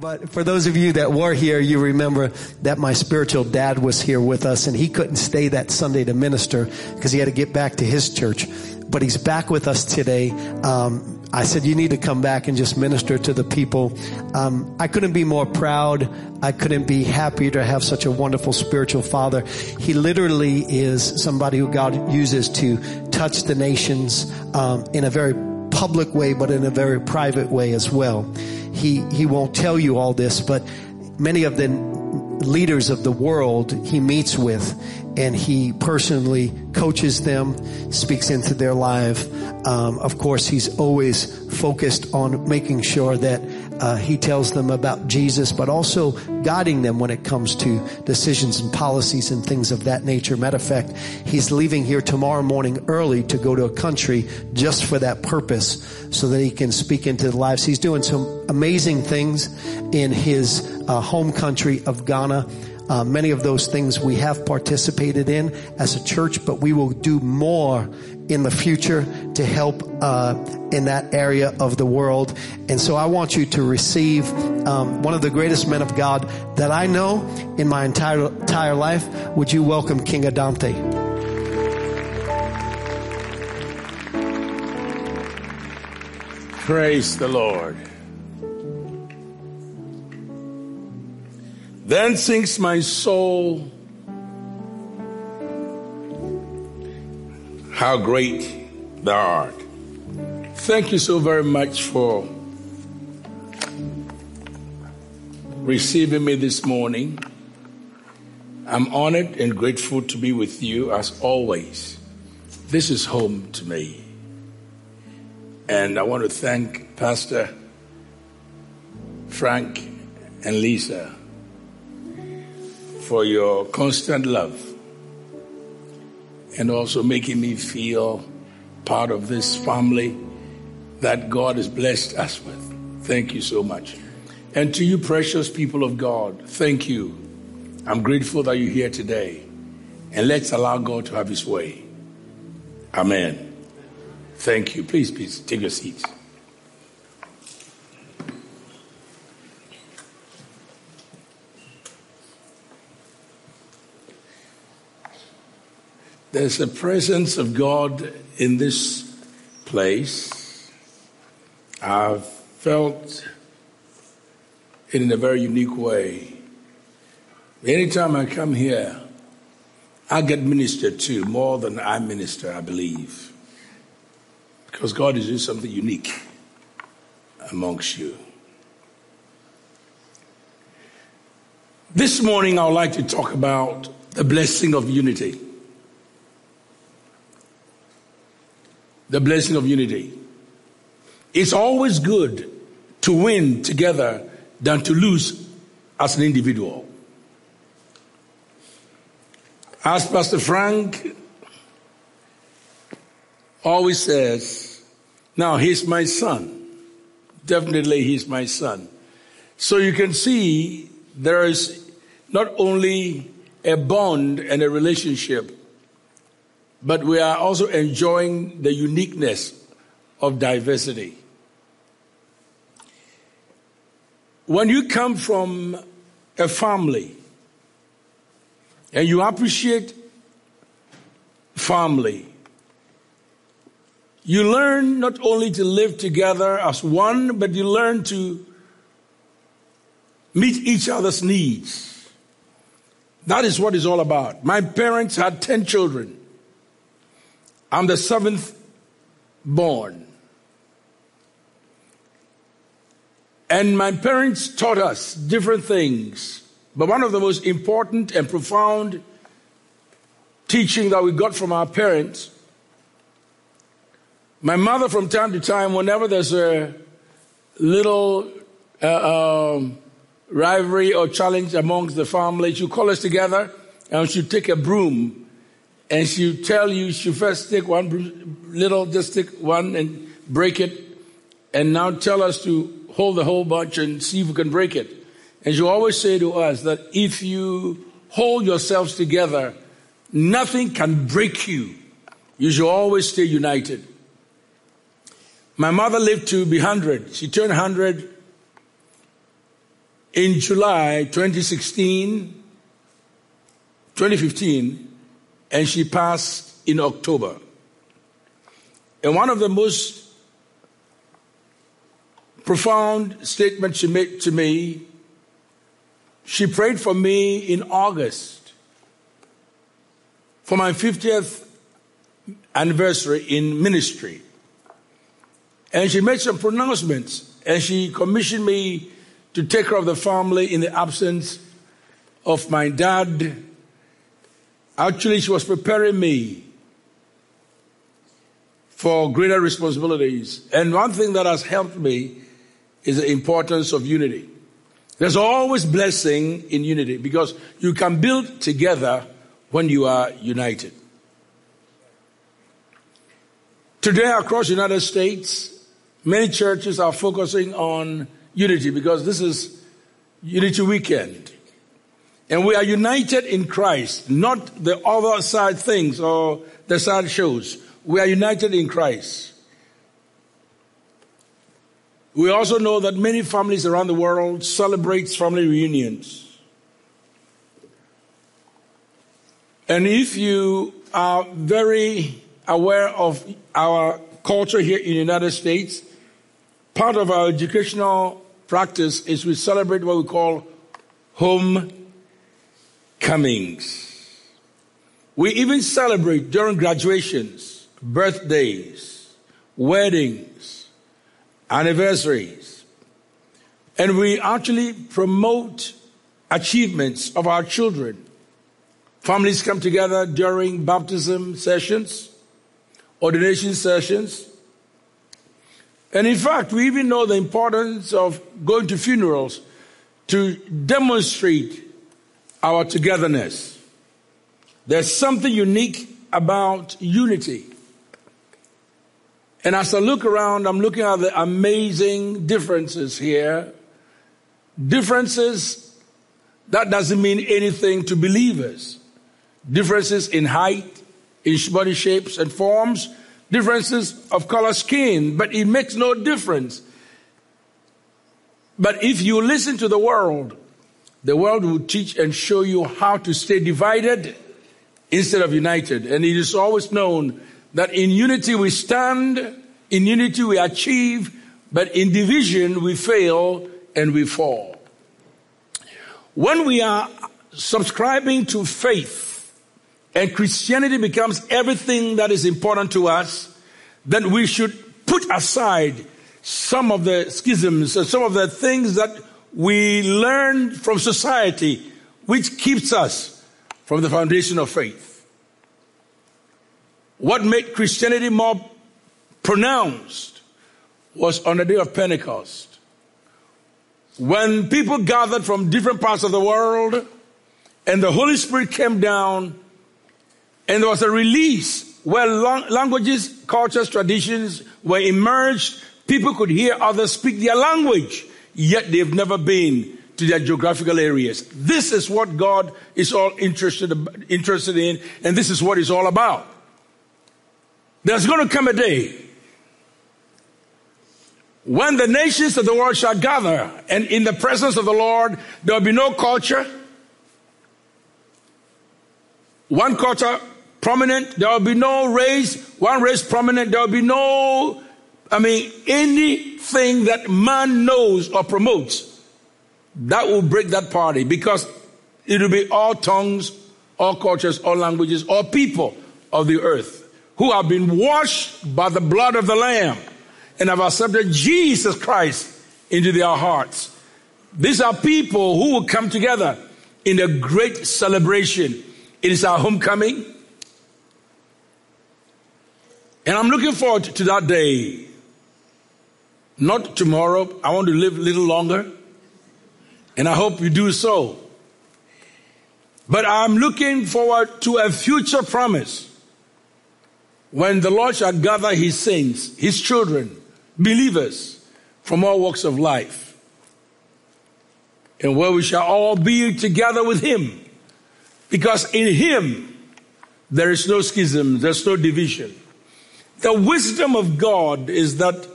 But for those of you that were here, you remember that my spiritual dad was here with us and he couldn't stay that Sunday to minister because he had to get back to his church. But he's back with us today. Um, I said, you need to come back and just minister to the people. Um, I couldn't be more proud. I couldn't be happier to have such a wonderful spiritual father. He literally is somebody who God uses to touch the nations um, in a very public way, but in a very private way as well he, he won't tell you all this, but many of the leaders of the world he meets with and he personally coaches them, speaks into their life. Um, of course, he's always focused on making sure that uh, he tells them about Jesus, but also guiding them when it comes to decisions and policies and things of that nature. Matter of fact, he's leaving here tomorrow morning early to go to a country just for that purpose so that he can speak into the lives. He's doing some amazing things in his uh, home country of Ghana. Uh, many of those things we have participated in as a church, but we will do more in the future to help uh, in that area of the world. And so I want you to receive um, one of the greatest men of God that I know in my entire entire life. Would you welcome King Adante? Praise the Lord. Then sings my soul, How great thou art. Thank you so very much for receiving me this morning. I'm honored and grateful to be with you as always. This is home to me. And I want to thank Pastor Frank and Lisa for your constant love and also making me feel part of this family that God has blessed us with. Thank you so much. And to you, precious people of God, thank you. I'm grateful that you're here today. And let's allow God to have his way. Amen. Thank you. Please, please take your seats. There's a presence of God in this place. I've felt it in a very unique way. Anytime I come here, I get ministered to more than I minister, I believe. Because God is doing something unique amongst you. This morning, I would like to talk about the blessing of unity. The blessing of unity. It's always good to win together than to lose as an individual. As Pastor Frank always says, now he's my son. Definitely he's my son. So you can see there is not only a bond and a relationship but we are also enjoying the uniqueness of diversity. When you come from a family and you appreciate family, you learn not only to live together as one, but you learn to meet each other's needs. That is what it's all about. My parents had 10 children. I'm the seventh born. And my parents taught us different things. But one of the most important and profound teaching that we got from our parents, my mother from time to time, whenever there's a little uh, um, rivalry or challenge amongst the family, she'll call us together and she'll take a broom and she'll tell you she first take one little, just take one and break it, and now tell us to hold the whole bunch and see if we can break it. And she'll always say to us that if you hold yourselves together, nothing can break you. You should always stay united. My mother lived to be 100. She turned 100 in July 2016, 2015, and she passed in October. And one of the most profound statements she made to me, she prayed for me in August for my 50th anniversary in ministry. And she made some pronouncements and she commissioned me to take care of the family in the absence of my dad. Actually, she was preparing me for greater responsibilities. And one thing that has helped me is the importance of unity. There's always blessing in unity because you can build together when you are united. Today across the United States, many churches are focusing on unity because this is Unity Weekend. And we are united in Christ, not the other side things or the side shows. We are united in Christ. We also know that many families around the world celebrate family reunions. And if you are very aware of our culture here in the United States. Part of our educational practice is we celebrate what we call homecomings. We even celebrate during graduations, birthdays, weddings, anniversaries. And we actually promote achievements of our children. Families come together during baptism sessions ordination sessions. And in fact, we even know the importance of going to funerals to demonstrate our togetherness. There's something unique about unity. And as I look around, I'm looking at the amazing differences here. Differences that doesn't mean anything to believers. Differences in height, in body shapes and forms, differences of color skin, but it makes no difference. But if you listen to the world, the world will teach and show you how to stay divided instead of united. And it is always known that in unity we stand, in unity we achieve, but in division we fail and we fall. When we are subscribing to faith, and Christianity becomes everything that is important to us, then we should put aside some of the schisms some of the things that we learn from society, which keeps us from the foundation of faith. What made Christianity more pronounced was on the day of Pentecost. When people gathered from different parts of the world and the Holy Spirit came down and there was a release where languages, cultures, traditions were emerged. People could hear others speak their language, yet they've never been to their geographical areas. This is what God is all interested, interested in, and this is what it's all about. There's going to come a day when the nations of the world shall gather, and in the presence of the Lord, there will be no culture, one culture prominent. There will be no race, one race prominent. There will be no, I mean, anything that man knows or promotes that will break that party because it will be all tongues, all cultures, all languages, all people of the earth who have been washed by the blood of the Lamb and have accepted Jesus Christ into their hearts. These are people who will come together in a great celebration. It is our homecoming. And I'm looking forward to that day. Not tomorrow. I want to live a little longer. And I hope you do so. But I'm looking forward to a future promise when the Lord shall gather his saints, his children, believers from all walks of life. And where we shall all be together with him. Because in him there is no schism, there's no division. The wisdom of God is that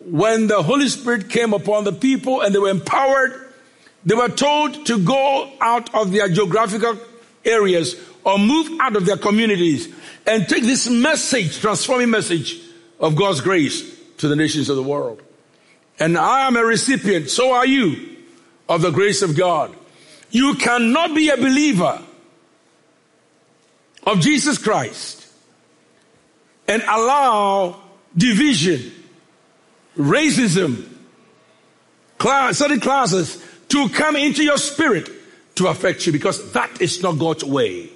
when the Holy Spirit came upon the people and they were empowered They were told to go out of their geographical areas or move out of their communities and take this message, transforming message of God's grace to the nations of the world. And I am a recipient, so are you, of the grace of God. You cannot be a believer of Jesus Christ and allow division, racism, class, certain classes to come into your spirit to affect you because that is not God's way.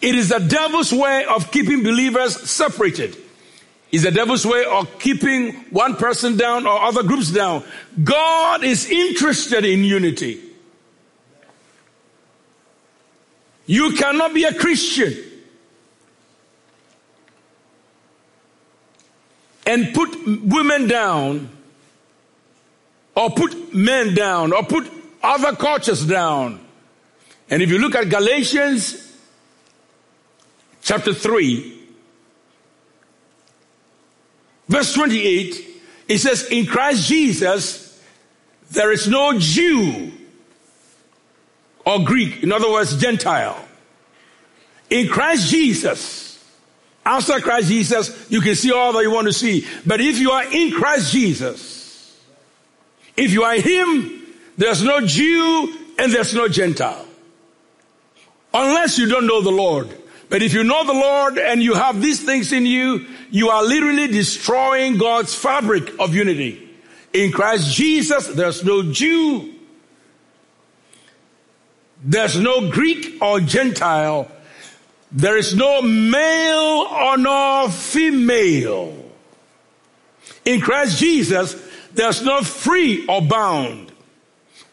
It is the devil's way of keeping believers separated. It's the devil's way of keeping one person down or other groups down. God is interested in unity. You cannot be a Christian and put women down or put men down or put other cultures down. And if you look at Galatians chapter 3, verse 28, it says, In Christ Jesus, there is no Jew or Greek, in other words, Gentile. In Christ Jesus, outside Christ Jesus, you can see all that you want to see. But if you are in Christ Jesus, if you are Him, there's no Jew and there's no Gentile. Unless you don't know the Lord. But if you know the Lord and you have these things in you, you are literally destroying God's fabric of unity. In Christ Jesus, there's no Jew. There's no Greek or Gentile. There is no male or no female. In Christ Jesus, there's no free or bound.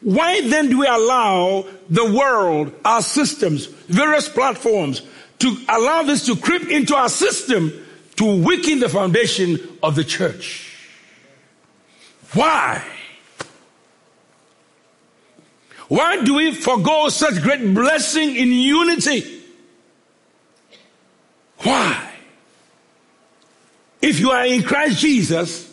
Why then do we allow the world, our systems, various platforms to allow this to creep into our system to weaken the foundation of the church? Why? Why do we forego such great blessing in unity? Why? If you are in Christ Jesus,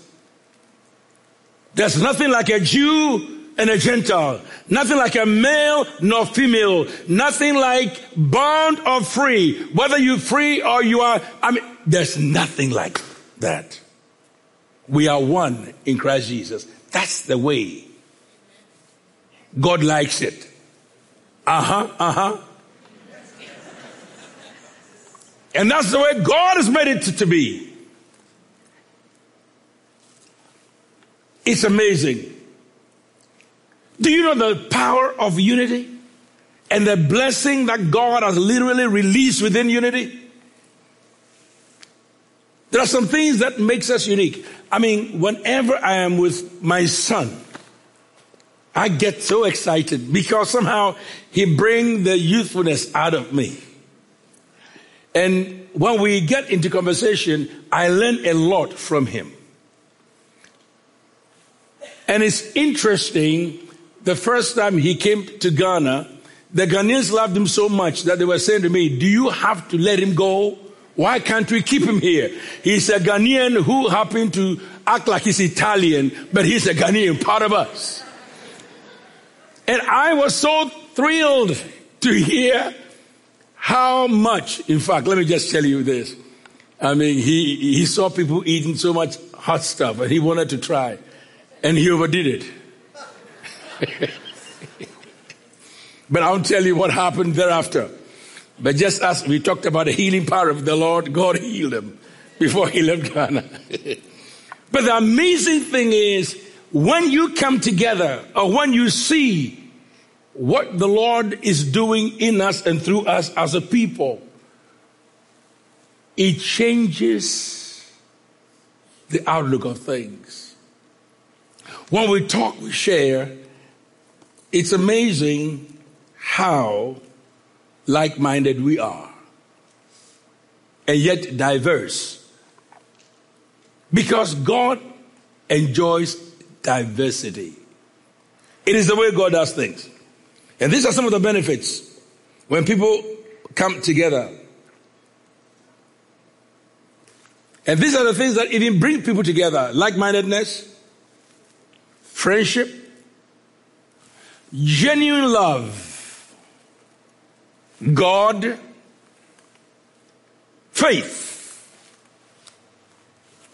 there's nothing like a Jew and a Gentile. Nothing like a male nor female. Nothing like bond or free. Whether you're free or you are, I mean, there's nothing like that. We are one in Christ Jesus. That's the way. God likes it. Uh huh, uh huh. And that's the way God has made it to, to be. It's amazing. Do you know the power of unity and the blessing that God has literally released within unity? There are some things that makes us unique. I mean, whenever I am with my son, I get so excited because somehow he brings the youthfulness out of me. And when we get into conversation, I learn a lot from him. And it's interesting, the first time he came to Ghana, the Ghanaians loved him so much that they were saying to me, do you have to let him go? Why can't we keep him here? He's a Ghanaian who happened to act like he's Italian, but he's a Ghanaian, part of us. And I was so thrilled to hear how much, in fact, let me just tell you this. I mean, he, he saw people eating so much hot stuff and he wanted to try and he overdid it. but I'll tell you what happened thereafter. But just as we talked about the healing power of the Lord, God healed him before he left Ghana. but the amazing thing is, when you come together or when you see what the Lord is doing in us and through us as a people, it changes the outlook of things. When we talk, we share, it's amazing how like minded we are, and yet diverse. Because God enjoys diversity. It is the way God does things. And these are some of the benefits. When people come together. And these are the things that even bring people together. Like mindedness, friendship, genuine love, God, faith,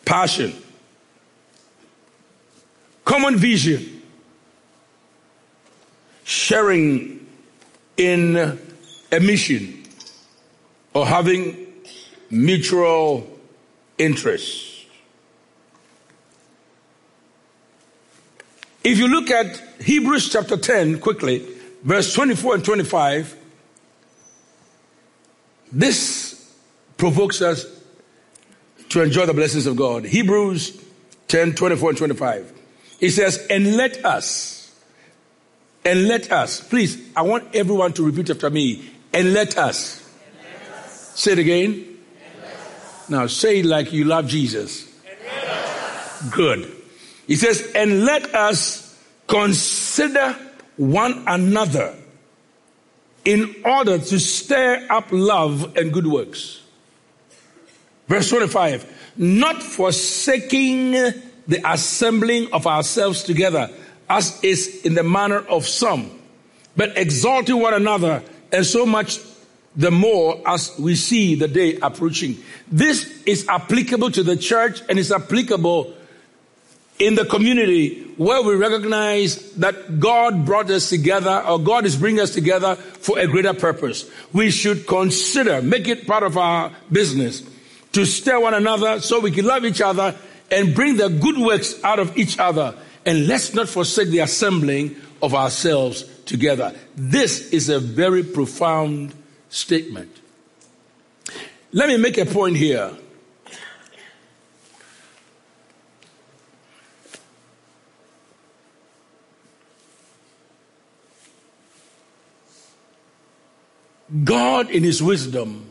passion, common vision, sharing in a mission, or having mutual interest. If you look at Hebrews chapter 10 quickly, verse 24 and 25, this provokes us to enjoy the blessings of God. Hebrews 10 24 and 25. It says, And let us, and let us, please, I want everyone to repeat after me, and let us. And let us. Say it again. Now say it like you love Jesus. Good. He says, and let us consider one another in order to stir up love and good works. Verse 25, not forsaking the assembling of ourselves together, as is in the manner of some, but exalting one another, and so much the more as we see the day approaching. This is applicable to the church and is applicable in the community where we recognize that God brought us together or God is bringing us together for a greater purpose. We should consider, make it part of our business to stir one another so we can love each other and bring the good works out of each other. And let's not forsake the assembling of ourselves together. This is a very profound statement. Let me make a point here. God, in His wisdom,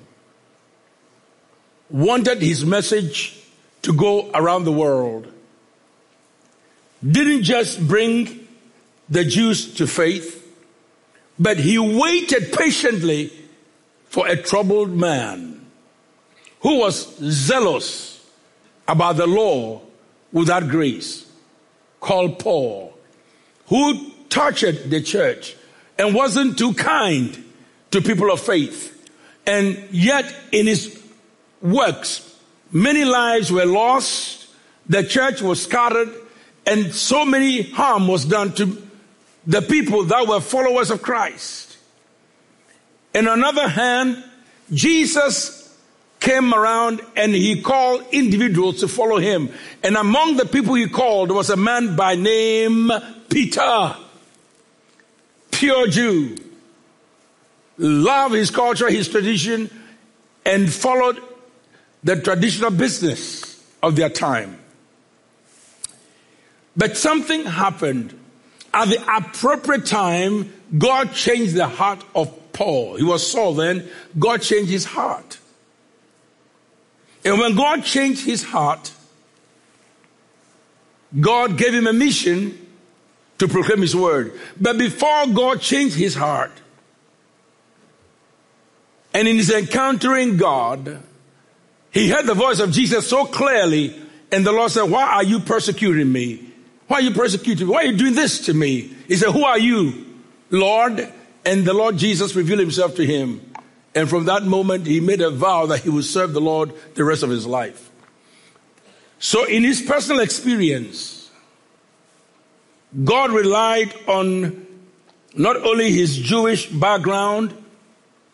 wanted His message to go around the world. Didn't just bring the Jews to faith, but He waited patiently for a troubled man who was zealous about the law without grace, called Paul, who tortured the church and wasn't too kind to people of faith. And yet in his works, many lives were lost, the church was scattered, and so many harm was done to the people that were followers of Christ. And on the other hand, Jesus came around and he called individuals to follow him. And among the people he called was a man by name Peter, pure Jew loved his culture, his tradition, and followed the traditional business of their time. But something happened. At the appropriate time, God changed the heart of Paul. He was Saul then. God changed his heart. And when God changed his heart, God gave him a mission to proclaim his word. But before God changed his heart, and in his encountering God, he heard the voice of Jesus so clearly, and the Lord said, Why are you persecuting me? Why are you persecuting me? Why are you doing this to me? He said, Who are you, Lord? And the Lord Jesus revealed himself to him. And from that moment, he made a vow that he would serve the Lord the rest of his life. So, in his personal experience, God relied on not only his Jewish background,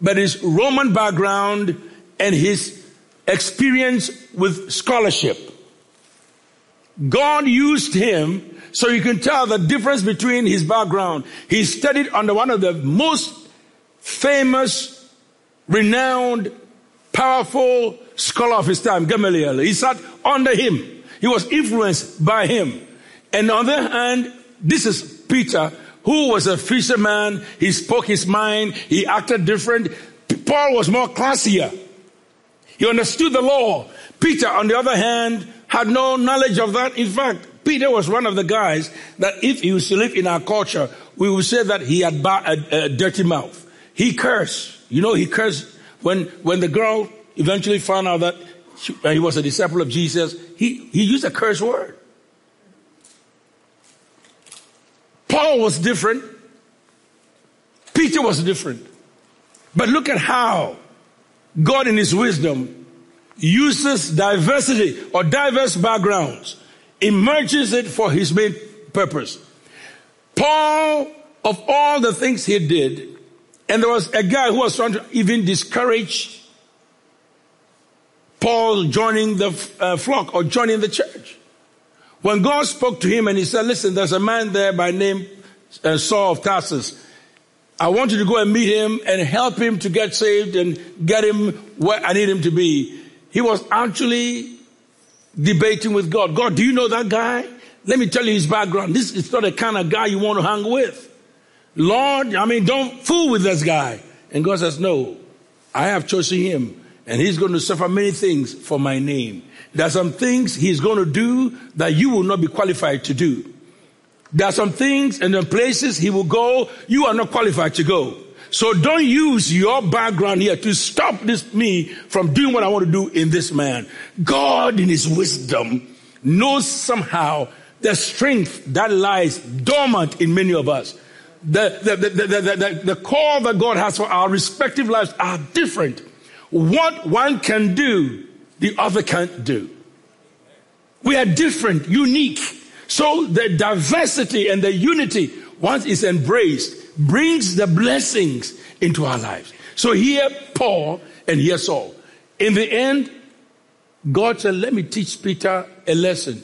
but his Roman background and his experience with scholarship. God used him so you can tell the difference between his background. He studied under one of the most famous, renowned, powerful scholar of his time, Gamaliel. He sat under him. He was influenced by him. And on the other hand, this is Peter, who was a fisherman. He spoke his mind. He acted different. Paul was more classier. He understood the law. Peter, on the other hand, had no knowledge of that. In fact, Peter was one of the guys that if he was to live in our culture, we would say that he had a, a dirty mouth. He cursed. You know, he cursed when, when the girl eventually found out that she, uh, he was a disciple of Jesus. He, he used a curse word. Paul was different. Peter was different. But look at how God in his wisdom uses diversity or diverse backgrounds, emerges it for his main purpose. Paul, of all the things he did, and there was a guy who was trying to even discourage Paul joining the uh, flock or joining the church. When God spoke to him and he said, listen, there's a man there by name uh, Saul of Tarsus. I want you to go and meet him and help him to get saved and get him where I need him to be. He was actually debating with God. God, do you know that guy? Let me tell you his background. This is not the kind of guy you want to hang with. Lord, I mean, don't fool with this guy. And God says, no, I have chosen him and he's going to suffer many things for my name. There are some things he's going to do that you will not be qualified to do. There are some things and the places he will go you are not qualified to go. So don't use your background here to stop this me from doing what I want to do in this man. God in his wisdom knows somehow the strength that lies dormant in many of us. The, the, the, the, the, the call that God has for our respective lives are different. What one can do, the other can't do. We are different, unique. So the diversity and the unity, once it's embraced, brings the blessings into our lives. So here, Paul and here, Saul. In the end, God said, let me teach Peter a lesson.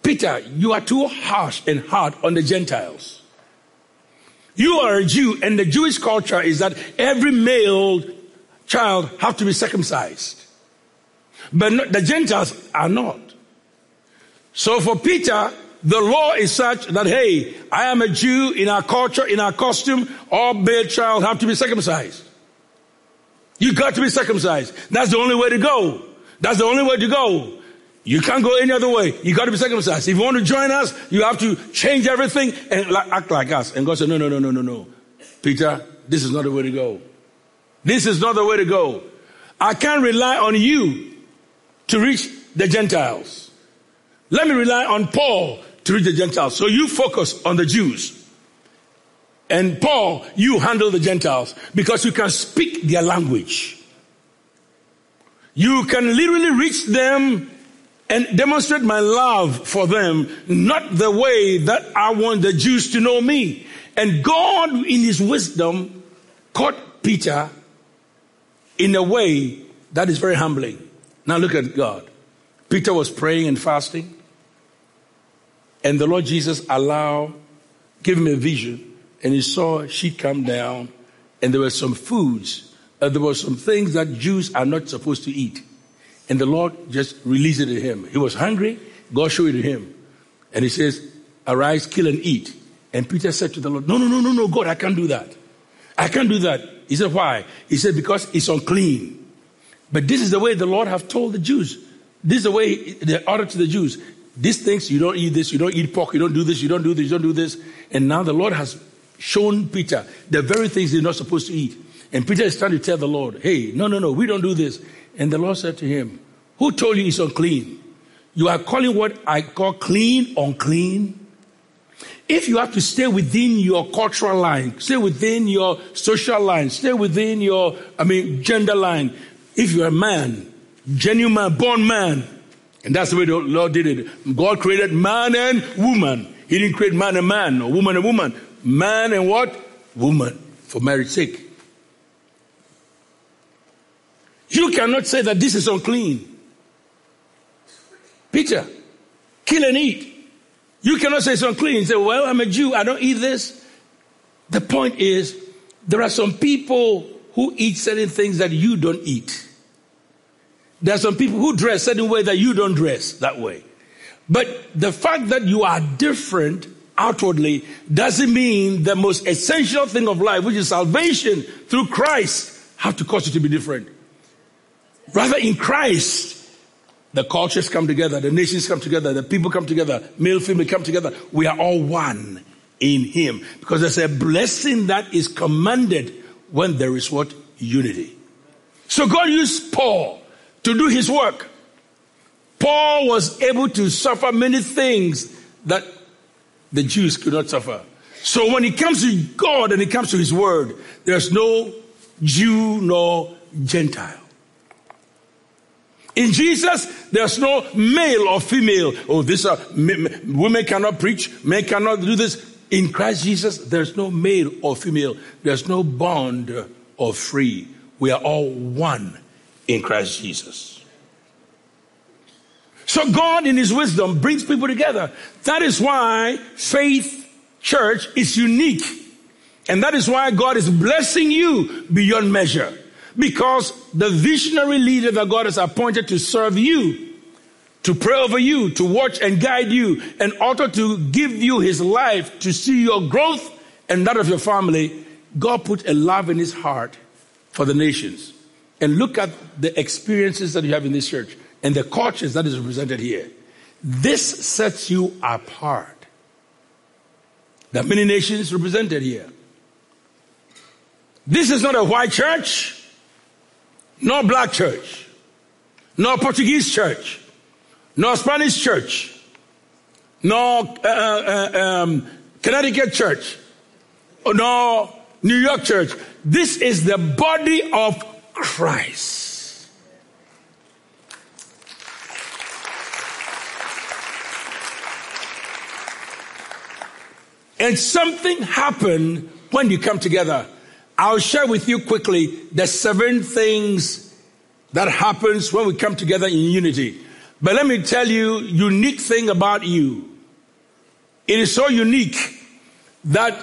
Peter, you are too harsh and hard on the Gentiles. You are a Jew, and the Jewish culture is that every male child have to be circumcised. But the Gentiles are not. So for Peter, the law is such that, hey, I am a Jew in our culture, in our costume, all male child have to be circumcised. You got to be circumcised. That's the only way to go. That's the only way to go. You can't go any other way. You got to be circumcised. If you want to join us, you have to change everything and act like us. And God said, no, no, no, no, no, no. Peter, this is not the way to go. This is not the way to go. I can't rely on you to reach the Gentiles. Let me rely on Paul to reach the Gentiles. So you focus on the Jews. And Paul, you handle the Gentiles because you can speak their language. You can literally reach them and demonstrate my love for them, not the way that I want the Jews to know me. And God, in his wisdom, caught Peter in a way that is very humbling. Now look at God. Peter was praying and fasting, and the Lord Jesus allowed, give him a vision, and he saw she come down, and there were some foods, uh, there were some things that Jews are not supposed to eat. And the Lord just released it to him. He was hungry, God showed it to him. And he says, Arise, kill and eat. And Peter said to the Lord, No, no, no, no, no, God, I can't do that. I can't do that. He said, why? He said, because it's unclean. But this is the way the Lord have told the Jews. This is the way the order to the Jews. These things, you don't eat this, you don't eat pork, you don't do this, you don't do this, you don't do this. And now the Lord has shown Peter the very things he's not supposed to eat. And Peter is trying to tell the Lord, hey, no, no, no, we don't do this. And the Lord said to him, who told you it's unclean? You are calling what I call clean unclean? If you have to stay within your cultural line, stay within your social line, stay within your, I mean, gender line, if you're a man, genuine born man, and that's the way the Lord did it. God created man and woman. He didn't create man and man or woman and woman. Man and what? Woman for marriage sake. You cannot say that this is unclean. Peter, kill and eat. You cannot say it's unclean. Say, well, I'm a Jew. I don't eat this. The point is, there are some people who eat certain things that you don't eat. There are some people who dress certain way that you don't dress that way. But the fact that you are different outwardly doesn't mean the most essential thing of life, which is salvation through Christ, have to cause you to be different. Rather, in Christ, the cultures come together, the nations come together, the people come together, male, female come together. We are all one in Him. Because there's a blessing that is commanded when there is what? Unity. So God used Paul to do His work. Paul was able to suffer many things that the Jews could not suffer. So when it comes to God and it comes to His Word, there's no Jew nor Gentile. In Jesus, there's no male or female. Oh, this are, women cannot preach, men cannot do this. In Christ Jesus, there's no male or female. There's no bond or free. We are all one in Christ Jesus. So God in his wisdom brings people together. That is why faith church is unique. And that is why God is blessing you beyond measure. Because the visionary leader that God has appointed to serve you, to pray over you, to watch and guide you, and also to give you his life to see your growth and that of your family, God put a love in his heart for the nations. And look at the experiences that you have in this church and the cultures that is represented here. This sets you apart. There are many nations represented here. This is not a white church, nor black church, nor Portuguese church, nor Spanish church, nor uh, uh, um, Connecticut church, nor New York church. This is the body of Christ. And something happened when you come together. I'll share with you quickly the seven things that happens when we come together in unity. But let me tell you unique thing about you. It is so unique that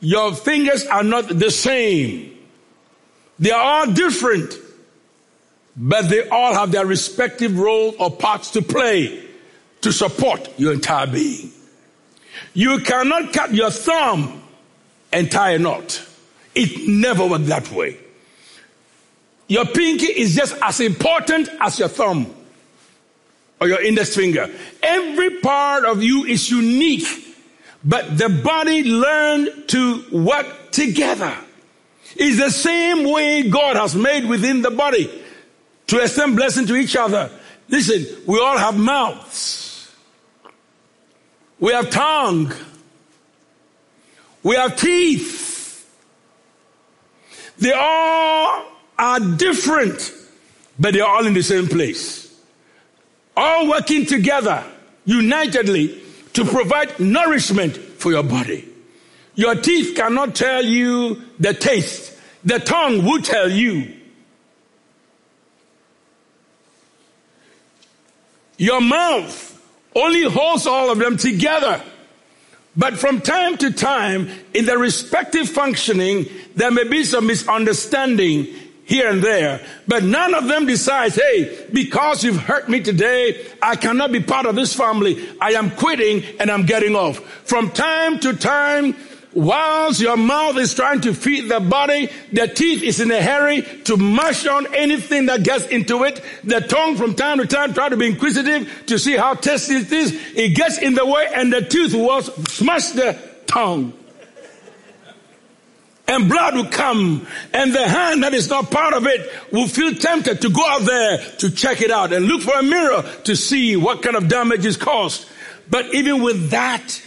your fingers are not the same. They are all different, but they all have their respective role or parts to play to support your entire being. You cannot cut your thumb and tie a knot. It never worked that way. Your pinky is just as important as your thumb or your index finger. Every part of you is unique, but the body learned to work together. It's the same way God has made within the body to extend blessing to each other. Listen, we all have mouths. We have tongue. We have teeth. They all are different, but they're all in the same place. All working together, unitedly, to provide nourishment for your body. Your teeth cannot tell you the taste. The tongue will tell you. Your mouth only holds all of them together. But from time to time, in their respective functioning, there may be some misunderstanding here and there, but none of them decides, hey, because you've hurt me today, I cannot be part of this family. I am quitting and I'm getting off. From time to time, Whilst your mouth is trying to feed the body, the teeth is in a hurry to mash on anything that gets into it. The tongue from time to time try to be inquisitive to see how tasty it is. It gets in the way and the tooth will smash the tongue. And blood will come and the hand that is not part of it will feel tempted to go out there to check it out and look for a mirror to see what kind of damage is caused. But even with that,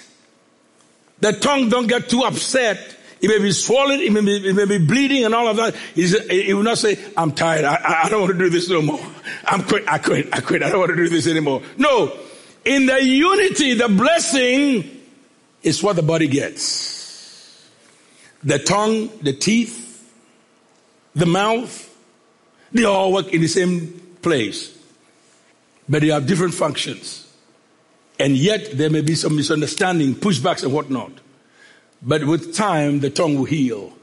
the tongue don't get too upset. It may be swollen, it may be, it may be bleeding and all of that. He will not say, I'm tired. I, I don't want to do this no more. I'm quit. I quit. I quit. I don't want to do this anymore. No. In the unity, the blessing is what the body gets. The tongue, the teeth, the mouth, they all work in the same place. But they have different functions. And yet there may be some misunderstanding, pushbacks and whatnot. But with time, the tongue will heal.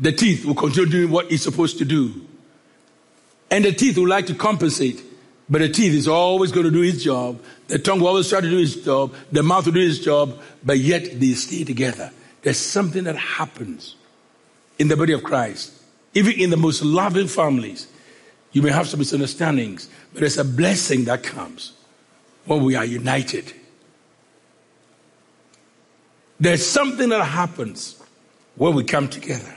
The teeth will continue doing what it's supposed to do. And the teeth will like to compensate. But the teeth is always going to do its job. The tongue will always try to do its job. The mouth will do its job. But yet they stay together. There's something that happens in the body of Christ. Even in the most loving families, you may have some misunderstandings, but there's a blessing that comes when we are united. There's something that happens when we come together.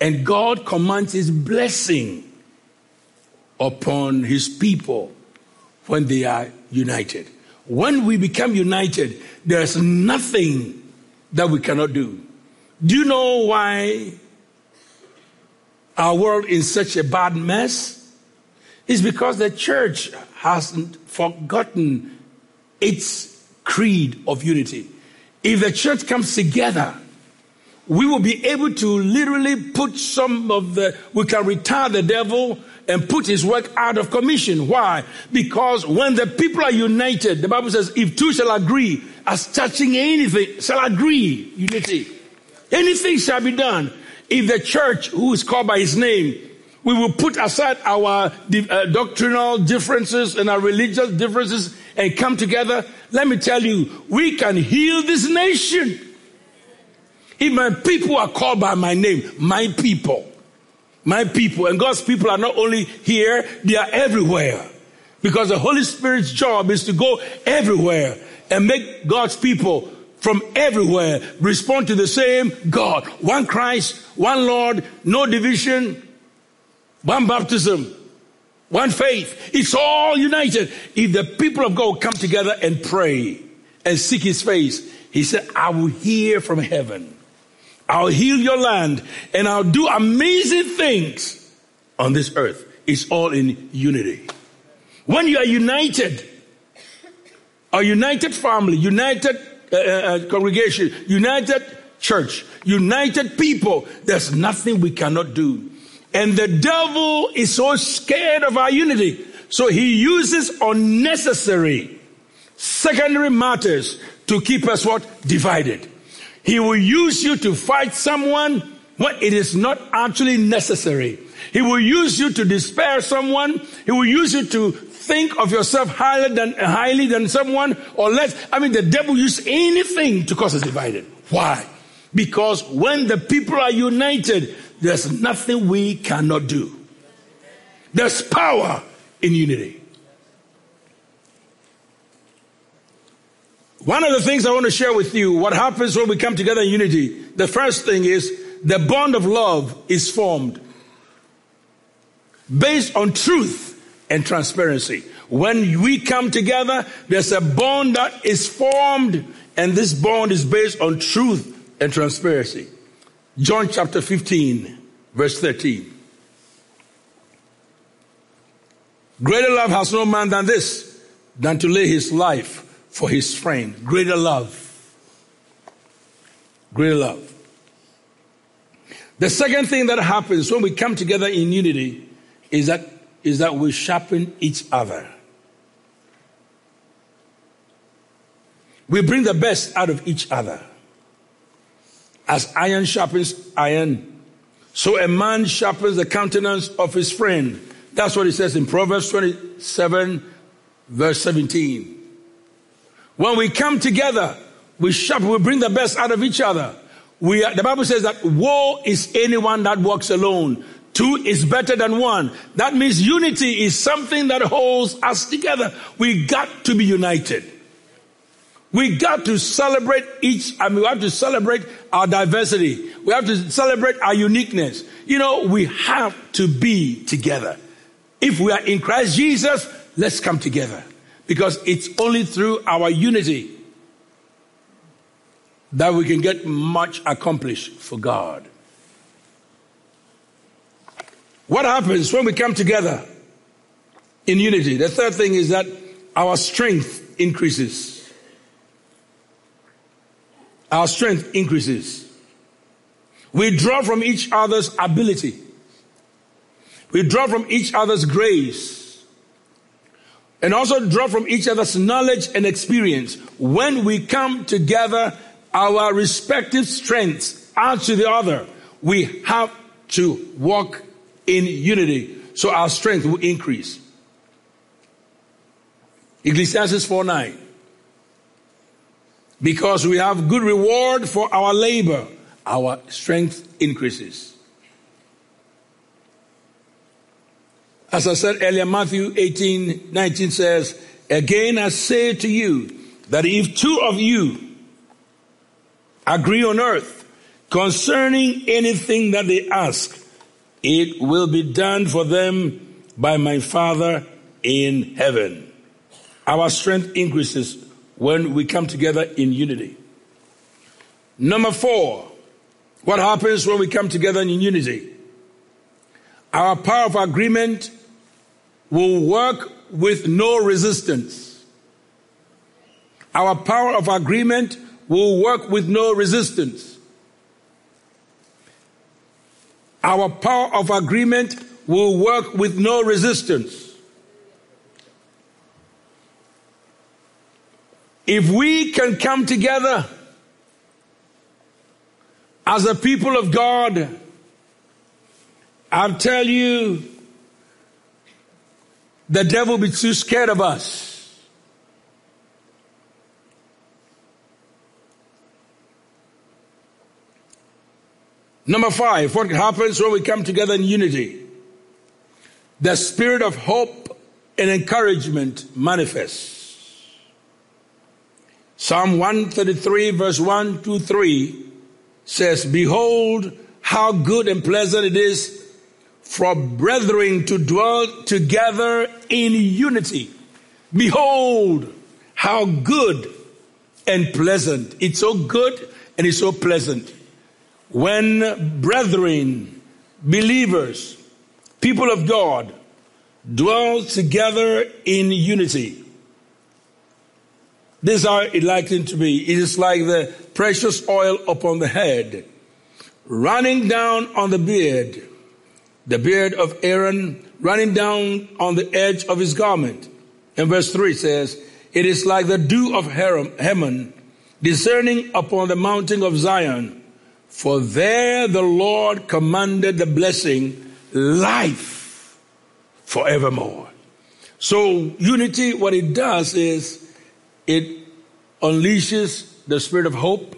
And God commands His blessing upon His people when they are united. When we become united, there's nothing that we cannot do. Do you know why our world is such a bad mess? It's because the church hasn't forgotten its creed of unity. If the church comes together, we will be able to literally put some of the, we can retire the devil and put his work out of commission. Why? Because when the people are united, the Bible says, if two shall agree as touching anything, shall agree, unity. Anything shall be done. If the church, who is called by his name, we will put aside our uh, doctrinal differences and our religious differences and come together. Let me tell you, we can heal this nation. If my people are called by my name, my people, my people, and God's people are not only here, they are everywhere. Because the Holy Spirit's job is to go everywhere and make God's people from everywhere respond to the same God. One Christ, one Lord, no division, one baptism, one faith. It's all united. If the people of God come together and pray and seek his face, he said, I will hear from heaven I'll heal your land and I'll do amazing things on this earth. It's all in unity. When you are united, a united family, united uh, uh, uh, congregation, united church, united people, there's nothing we cannot do. And the devil is so scared of our unity. So he uses unnecessary secondary matters to keep us what? Divided. He will use you to fight someone when it is not actually necessary. He will use you to despair someone. He will use you to think of yourself highly than, highly than someone or less. I mean, the devil uses anything to cause us divided. Why? Because when the people are united, there's nothing we cannot do. There's power in unity. One of the things I want to share with you, what happens when we come together in unity, the first thing is the bond of love is formed based on truth and transparency. When we come together, there's a bond that is formed, and this bond is based on truth and transparency. John chapter 15, verse 13. Greater love has no man than this, than to lay his life for his friend. Greater love. Greater love. The second thing that happens when we come together in unity is that, is that we sharpen each other. We bring the best out of each other. As iron sharpens iron, so a man sharpens the countenance of his friend. That's what it says in Proverbs 27, verse 17. When we come together, we sharpen, we bring the best out of each other. We are, the Bible says that woe is anyone that walks alone. Two is better than one. That means unity is something that holds us together. We got to be united. We got to celebrate each, I mean, we have to celebrate our diversity. We have to celebrate our uniqueness. You know, we have to be together. If we are in Christ Jesus, let's come together. Because it's only through our unity that we can get much accomplished for God. What happens when we come together in unity? The third thing is that our strength increases. Our strength increases. We draw from each other's ability. We draw from each other's grace and also draw from each other's knowledge and experience. When we come together, our respective strengths add to the other. We have to walk in unity so our strength will increase. Ecclesiastes 4 9. Because we have good reward for our labor, our strength increases. As I said earlier, Matthew 18, 19 says, Again I say to you that if two of you agree on earth concerning anything that they ask, it will be done for them by my Father in heaven. Our strength increases when we come together in unity. Number four, what happens when we come together in unity? Our power of agreement will work with no resistance. Our power of agreement will work with no resistance. Our power of agreement will work with no resistance. If we can come together as a people of God, I'll tell you, the devil will be too scared of us. Number five, what happens when we come together in unity? The spirit of hope and encouragement manifests. Psalm 133 verse 1 to 3 says, Behold, how good and pleasant it is for brethren to dwell together in unity. Behold, how good and pleasant. It's so good and it's so pleasant. When brethren, believers, people of God dwell together in unity. This is how it likened to be. It is like the precious oil upon the head, running down on the beard, the beard of Aaron running down on the edge of his garment. And verse 3 says, It is like the dew of Hermon, discerning upon the mountain of Zion. For there the Lord commanded the blessing, life forevermore. So unity, what it does is it unleashes the spirit of hope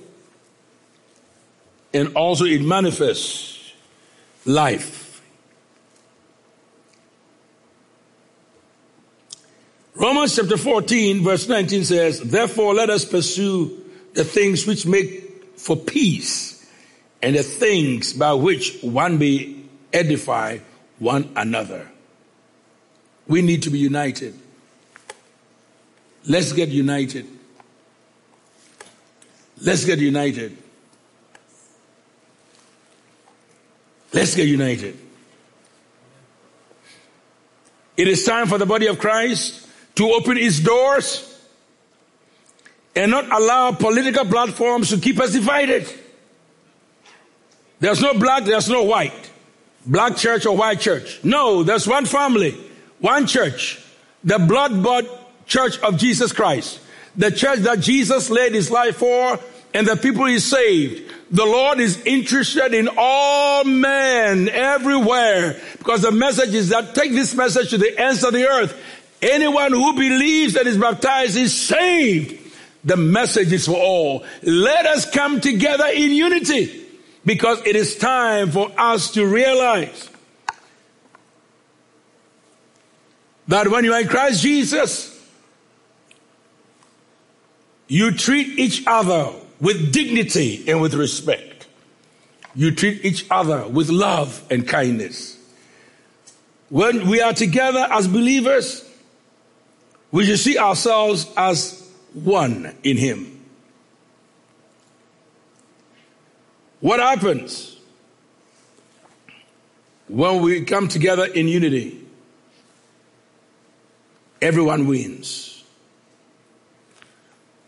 and also it manifests life. Romans chapter 14 verse 19 says, Therefore let us pursue the things which make for peace and the things by which one may edify one another. We need to be united. Let's get united. Let's get united. Let's get united. It is time for the body of Christ to open its doors and not allow political platforms to keep us divided. There's no black, there's no white. Black church or white church. No, there's one family, one church. The blood bought church of Jesus Christ. The church that Jesus laid his life for and the people he saved. The Lord is interested in all men everywhere because the message is that take this message to the ends of the earth. Anyone who believes and is baptized is saved. The message is for all. Let us come together in unity because it is time for us to realize that when you are in Christ Jesus, you treat each other with dignity and with respect. You treat each other with love and kindness. When we are together as believers, we should see ourselves as one in Him. What happens when we come together in unity? Everyone wins.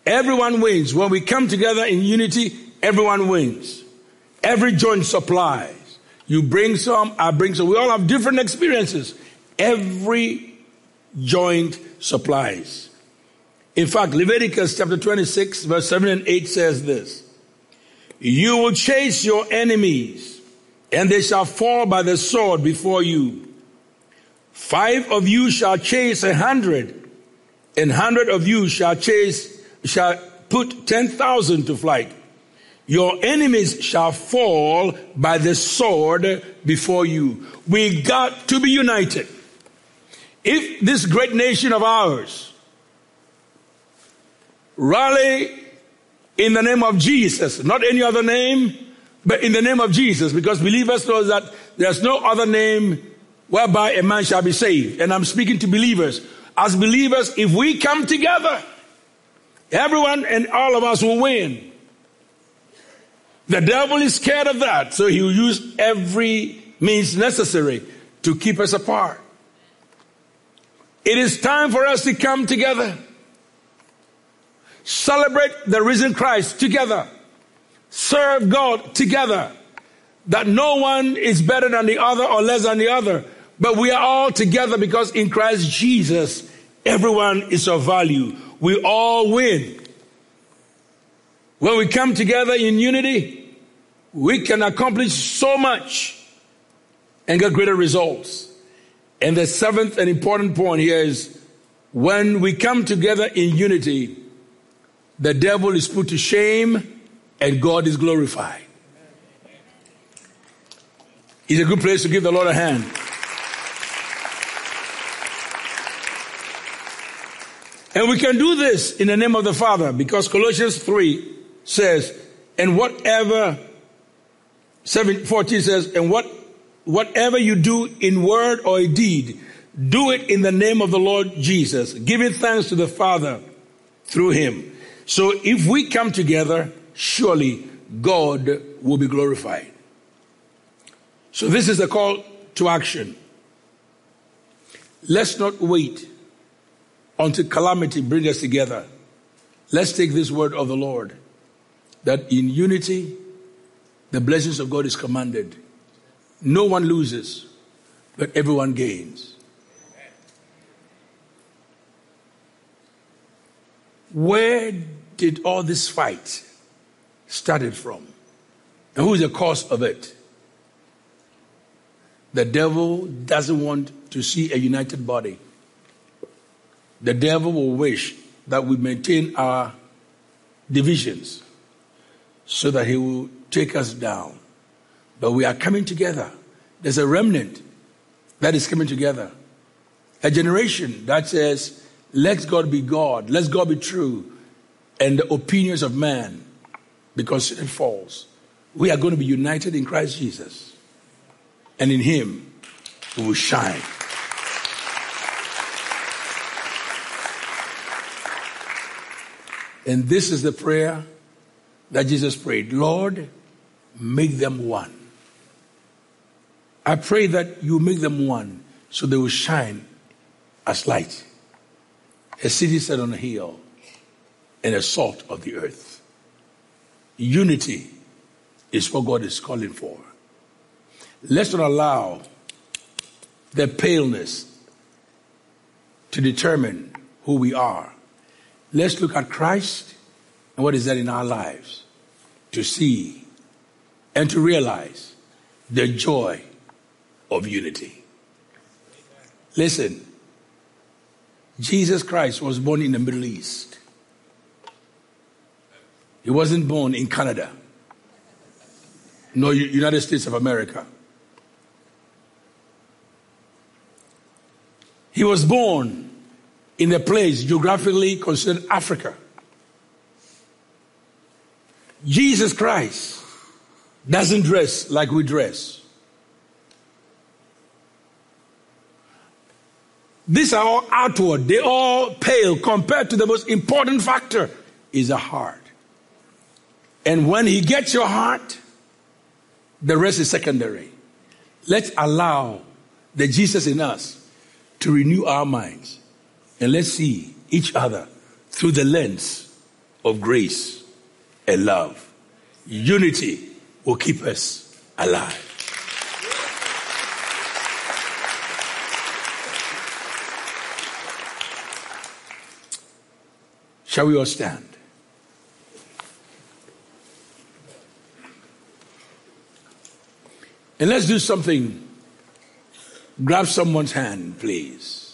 Everyone wins. When we come together in unity, everyone wins. Every joint supplies. You bring some, I bring some. We all have different experiences. Every joint supplies. In fact, Leviticus chapter 26 verse 7 and 8 says this. You will chase your enemies and they shall fall by the sword before you. Five of you shall chase a hundred and hundred of you shall chase shall put 10,000 to flight. Your enemies shall fall by the sword before you. We got to be united. If this great nation of ours rally in the name of Jesus, not any other name, but in the name of Jesus, because believers know that there's no other name whereby a man shall be saved. And I'm speaking to believers. as believers, if we come together, everyone and all of us will win. The devil is scared of that, so he will use every means necessary to keep us apart. It is time for us to come together. Celebrate the risen Christ together. Serve God together. That no one is better than the other or less than the other. But we are all together because in Christ Jesus, everyone is of value. We all win. When we come together in unity, we can accomplish so much and get greater results. And the seventh and important point here is when we come together in unity, the devil is put to shame and God is glorified. It's a good place to give the Lord a hand. And we can do this in the name of the Father because Colossians 3 says, and whatever, 7, 14 says, and what, whatever you do in word or a deed, do it in the name of the Lord Jesus, giving thanks to the Father through him. So if we come together, surely God will be glorified. So this is a call to action. Let's not wait until calamity brings us together. Let's take this word of the Lord that in unity, the blessings of God is commanded. No one loses, but everyone gains. Where did all this fight started from? And who is the cause of it? The devil doesn't want to see a united body. The devil will wish that we maintain our divisions so that he will take us down. But we are coming together. There's a remnant that is coming together. A generation that says, let God be God, let God be true, and the opinions of man, because it falls. We are going to be united in Christ Jesus, and in Him we will shine. And this is the prayer that Jesus prayed Lord, make them one. I pray that you make them one so they will shine as light. A city set on a hill and a salt of the earth. Unity is what God is calling for. Let's not allow the paleness to determine who we are. Let's look at Christ and what is that in our lives to see and to realize the joy of unity. Listen, Jesus Christ was born in the Middle East. He wasn't born in Canada, nor United States of America. He was born in a place geographically considered Africa. Jesus Christ doesn't dress like we dress. These are all outward. They all pale compared to the most important factor is the heart. And when he gets your heart, the rest is secondary. Let's allow the Jesus in us to renew our minds and let's see each other through the lens of grace and love. Unity will keep us alive. Shall we all stand? And let's do something. Grab someone's hand, please.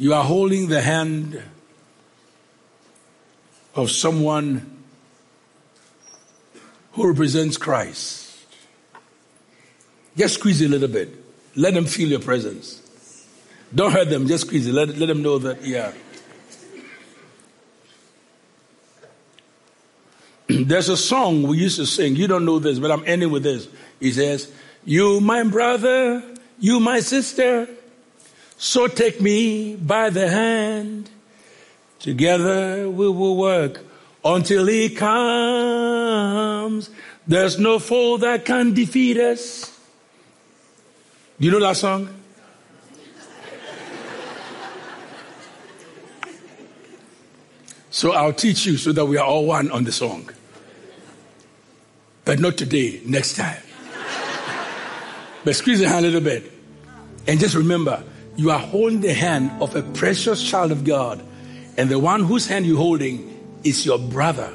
You are holding the hand of someone who represents Christ. Just squeeze a little bit. Let them feel your presence. Don't hurt them, just squeeze it. Let, let them know that, yeah. There's a song we used to sing. You don't know this, but I'm ending with this. He says, You, my brother, you, my sister. So take me by the hand. Together we will work until he comes. There's no foe that can defeat us. Do you know that song? So I'll teach you so that we are all one on the song. But not today, next time. but squeeze the hand a little bit. And just remember, you are holding the hand of a precious child of God. And the one whose hand you're holding is your brother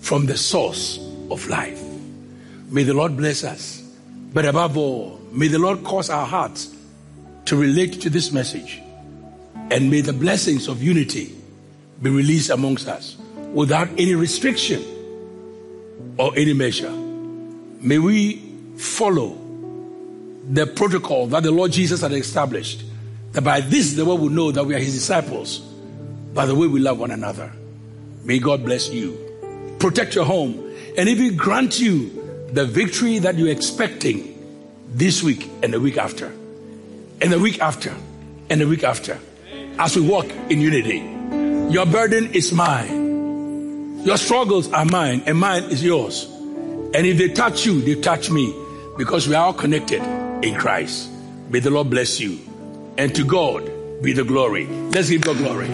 from the source of life. May the Lord bless us. But above all, may the Lord cause our hearts to relate to this message. And may the blessings of unity be released amongst us without any restriction or any measure. May we follow the protocol that the Lord Jesus had established. That by this the world will know that we are his disciples by the way we love one another. May God bless you. Protect your home and even grant you the victory that you're expecting this week and the week after. And the week after. And the week after. As we walk in unity. Your burden is mine. Your struggles are mine and mine is yours. And if they touch you, they touch me because we are all connected in Christ. May the Lord bless you. And to God be the glory. Let's give God glory.